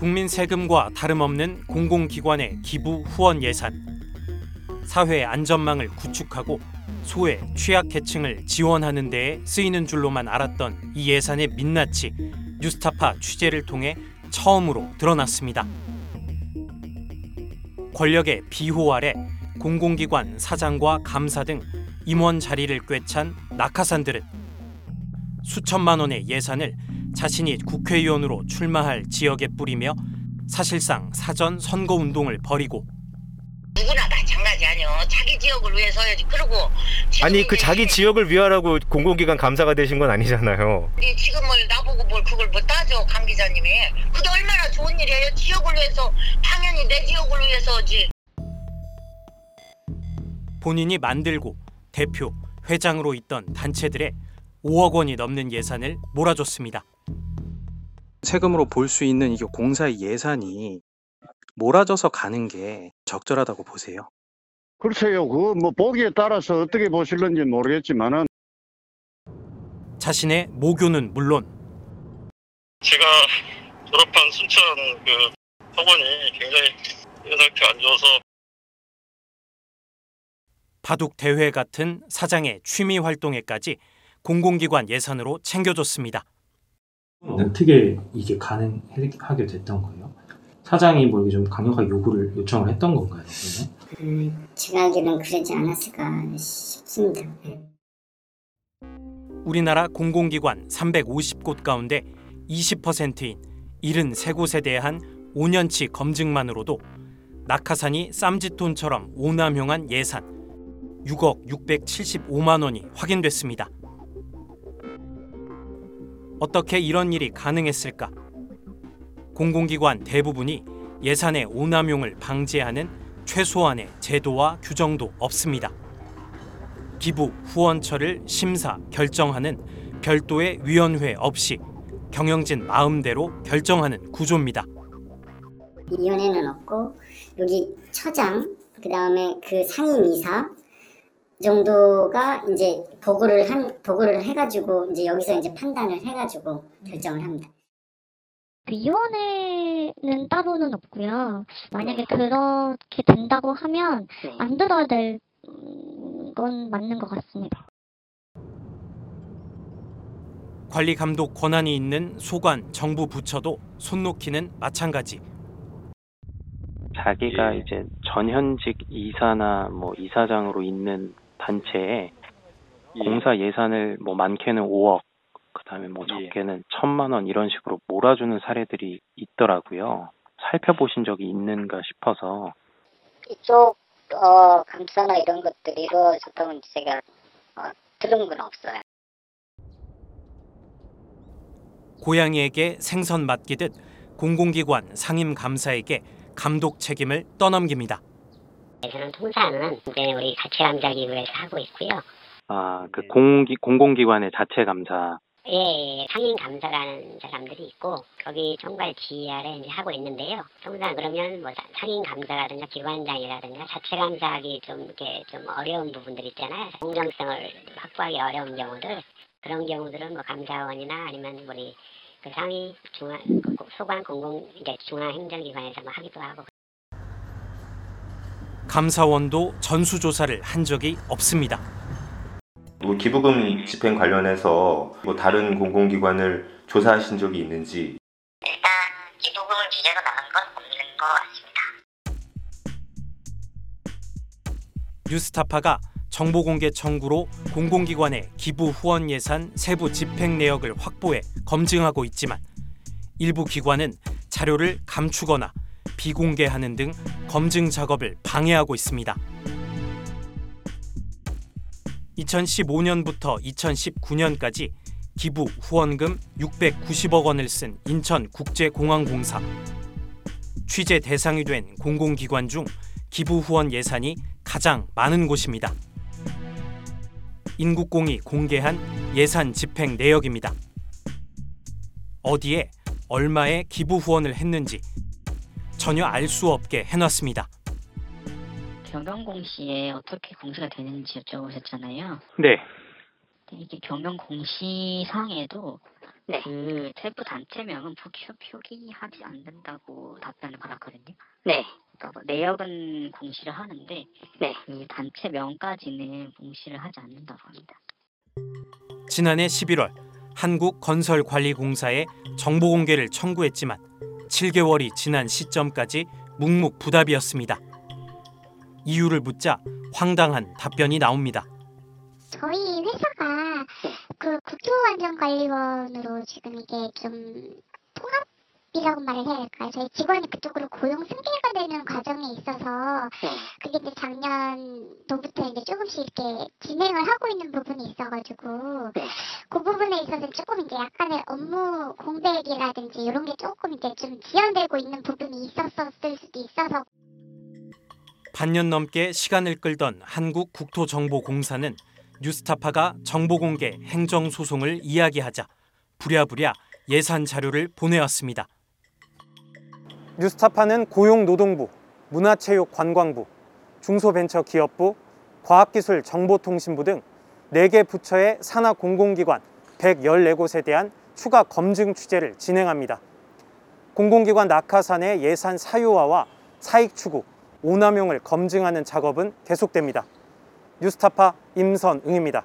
국민 세금과 다름없는 공공기관의 기부 후원 예산. 사회의 안전망을 구축하고 소외, 취약계층을 지원하는 데에 쓰이는 줄로만 알았던 이 예산의 민낯이 뉴스타파 취재를 통해 처음으로 드러났습니다. 권력의 비호 아래 공공기관 사장과 감사 등 임원 자리를 꿰찬 낙하산들은 수천만 원의 예산을 자신이 국회의원으로 출마할 지역에 뿌리며 사실상 사전 선거 운동을 벌이고 누구나 마찬가지 아니요. 자기 지역을 위해서 해야지. 그리고 지금 아니 그 이제 자기 지역을 위하라고 공공기관 감사가 되신 건 아니잖아요. 이 지금을 나보고 뭘 그걸 못 따져 강 기자님이. 그게 얼마나 좋은 일이에요. 지역을 위해서 당연히 내 지역을 위해서지. 본인이 만들고 대표, 회장으로 있던 단체들의 5억 원이 넘는 예산을 몰아줬습니다. 세금으로 볼 수 있는 이게 공사의 예산이 몰아져서 가는 게 적절하다고 보세요. 글쎄요, 그 뭐 보기에 따라서 어떻게 보실는지 모르겠지만은 자신의 모교는 물론 제가 졸업한 순천 그 학원이 굉장히 상태 안 좋아서 바둑 대회 같은 사장의 취미 활동에까지 공공기관 예산으로 챙겨줬습니다. 어떻게 이게 가능하게 됐던 거예요? 사장이 뭐 이렇게 좀 강력하게 요구를 요청을 했던 건가요? 그러면? 음, 제가 알기로는 그러지 않았을까 싶습니다. 네. 우리나라 공공기관 350곳 가운데 20%인 73곳에 대한 5년치 검증만으로도 낙하산이 쌈짓돈처럼 오남용한 예산 6억 675만 원이 확인됐습니다. 어떻게 이런 일이 가능했을까? 공공기관 대부분이 예산의 오남용을 방지하는 최소한의 제도와 규정도 없습니다. 기부 후원처를 심사 결정하는 별도의 위원회 없이 경영진 마음대로 결정하는 구조입니다. 위원회는 없고 여기 처장 그 다음에 그 상임 이사 정도가 이제 보고를 한 보고를 해가지고 이제 여기서 이제 판단을 해가지고 결정을 합니다. 그 위원회는 따로는 없고요. 만약에 그렇게 된다고 하면 만들어야 될 건 맞는 것 같습니다. 관리 감독 권한이 있는 소관 정부 부처도 손 놓기는 마찬가지. 자기가 예. 이제 전현직 이사나 뭐 이사장으로 있는 단체에 예. 공사 예산을 뭐 많게는 5억, 그다음에 뭐 예. 적게는 천만 원 이런 식으로 몰아주는 사례들이 있더라고요. 살펴보신 적이 있는가 싶어서 이쪽 어, 감사나 이런 것들이 이루어졌다고 제가 어, 들은 건 없어요. 고양이에게 생선 맡기듯 공공기관 상임 감사에게 감독 책임을 떠넘깁니다. 저는 통사는 이제 우리 가치감사 기구에서 하고 있고요. 아, 그 공기, 공공기관의 자체 감사 예, 예, 상임 감사라는 사람들이 있고 거기 총괄 지휘하에 이제 하고 있는데요. 통상 그러면 뭐 사- 상임 감사라든가 기관장이라든가 자체 감사하기 좀 이렇게 좀 어려운 부분들 있잖아요. 공정성을 확보하기 어려운 경우들 그런 경우들은 뭐 감사원이나 아니면 우리 그 상위 중앙 소관 공공 이제 중앙 행정기관에서 뭐 하기도 하고 감사원도 전수조사를 한 적이 없습니다. 뭐 기부금 집행 관련해서 뭐 다른 공공기관을 조사하신 적이 있는지 일단 기부금을 주제로 나간 건 없는 것 같습니다. 뉴스타파가 정보공개 청구로 공공기관의 기부 후원 예산 세부 집행 내역을 확보해 검증하고 있지만 일부 기관은 자료를 감추거나 비공개하는 등 검증 작업을 방해하고 있습니다. 2015년부터 2019년까지 기부 후원금 690억 원을 쓴 인천국제공항공사 취재 대상이 된 공공기관 중 기부 후원 예산이 가장 많은 곳입니다. 인국공이 공개한 예산 집행 내역입니다. 어디에 얼마의 기부 후원을 했는지 전혀 알 수 없게 해놨습니다. 경영공시에 어떻게 공시가 되는지 여쭤보셨잖아요. 네. 근데 이게 경영공시상에도 그 세부 단체명은 표기, 표기하지 않는다고 답변을 받았거든요. 네. 그러니까 뭐 내역은 공시를 하는데 네. 그 단체명까지는 공시를 하지 않는다고 합니다. 지난해 11월 한국건설관리공사에 정보 공개를 청구했지만 7개월이 지난 시점까지 묵묵부답이었습니다. 이유를 묻자 황당한 답변이 나옵니다. 저희 회사가 그 국토안전관리원으로 지금 이게 좀 통합이라고 말을 해야 될까요? 저희 직원이 그쪽으로 고용 승계가 되는 과정에 있어서 그게 이제 작년도부터 이제 조금씩 이렇게 진행을 하고 있는 부분이 있어가지고 그 부분에 있어서 조금 이제 약간의 업무 공백이라든지 이런 게 조금 이제 좀 지연되고 있는 부분이 있었을 수도 있어서 반년 넘게 시간을 끌던 한국 국토정보공사는 뉴스타파가 정보공개 행정소송을 이야기하자 부랴부랴 예산 자료를 보내왔습니다. 뉴스타파는 고용노동부, 문화체육관광부, 중소벤처기업부, 과학기술정보통신부 등 4개 부처의 산하 공공기관 114곳에 대한 추가 검증 취재를 진행합니다. 공공기관 낙하산의 예산 사유화와 사익 추구, 오남용을 검증하는 작업은 계속됩니다. 뉴스타파 임선응입니다.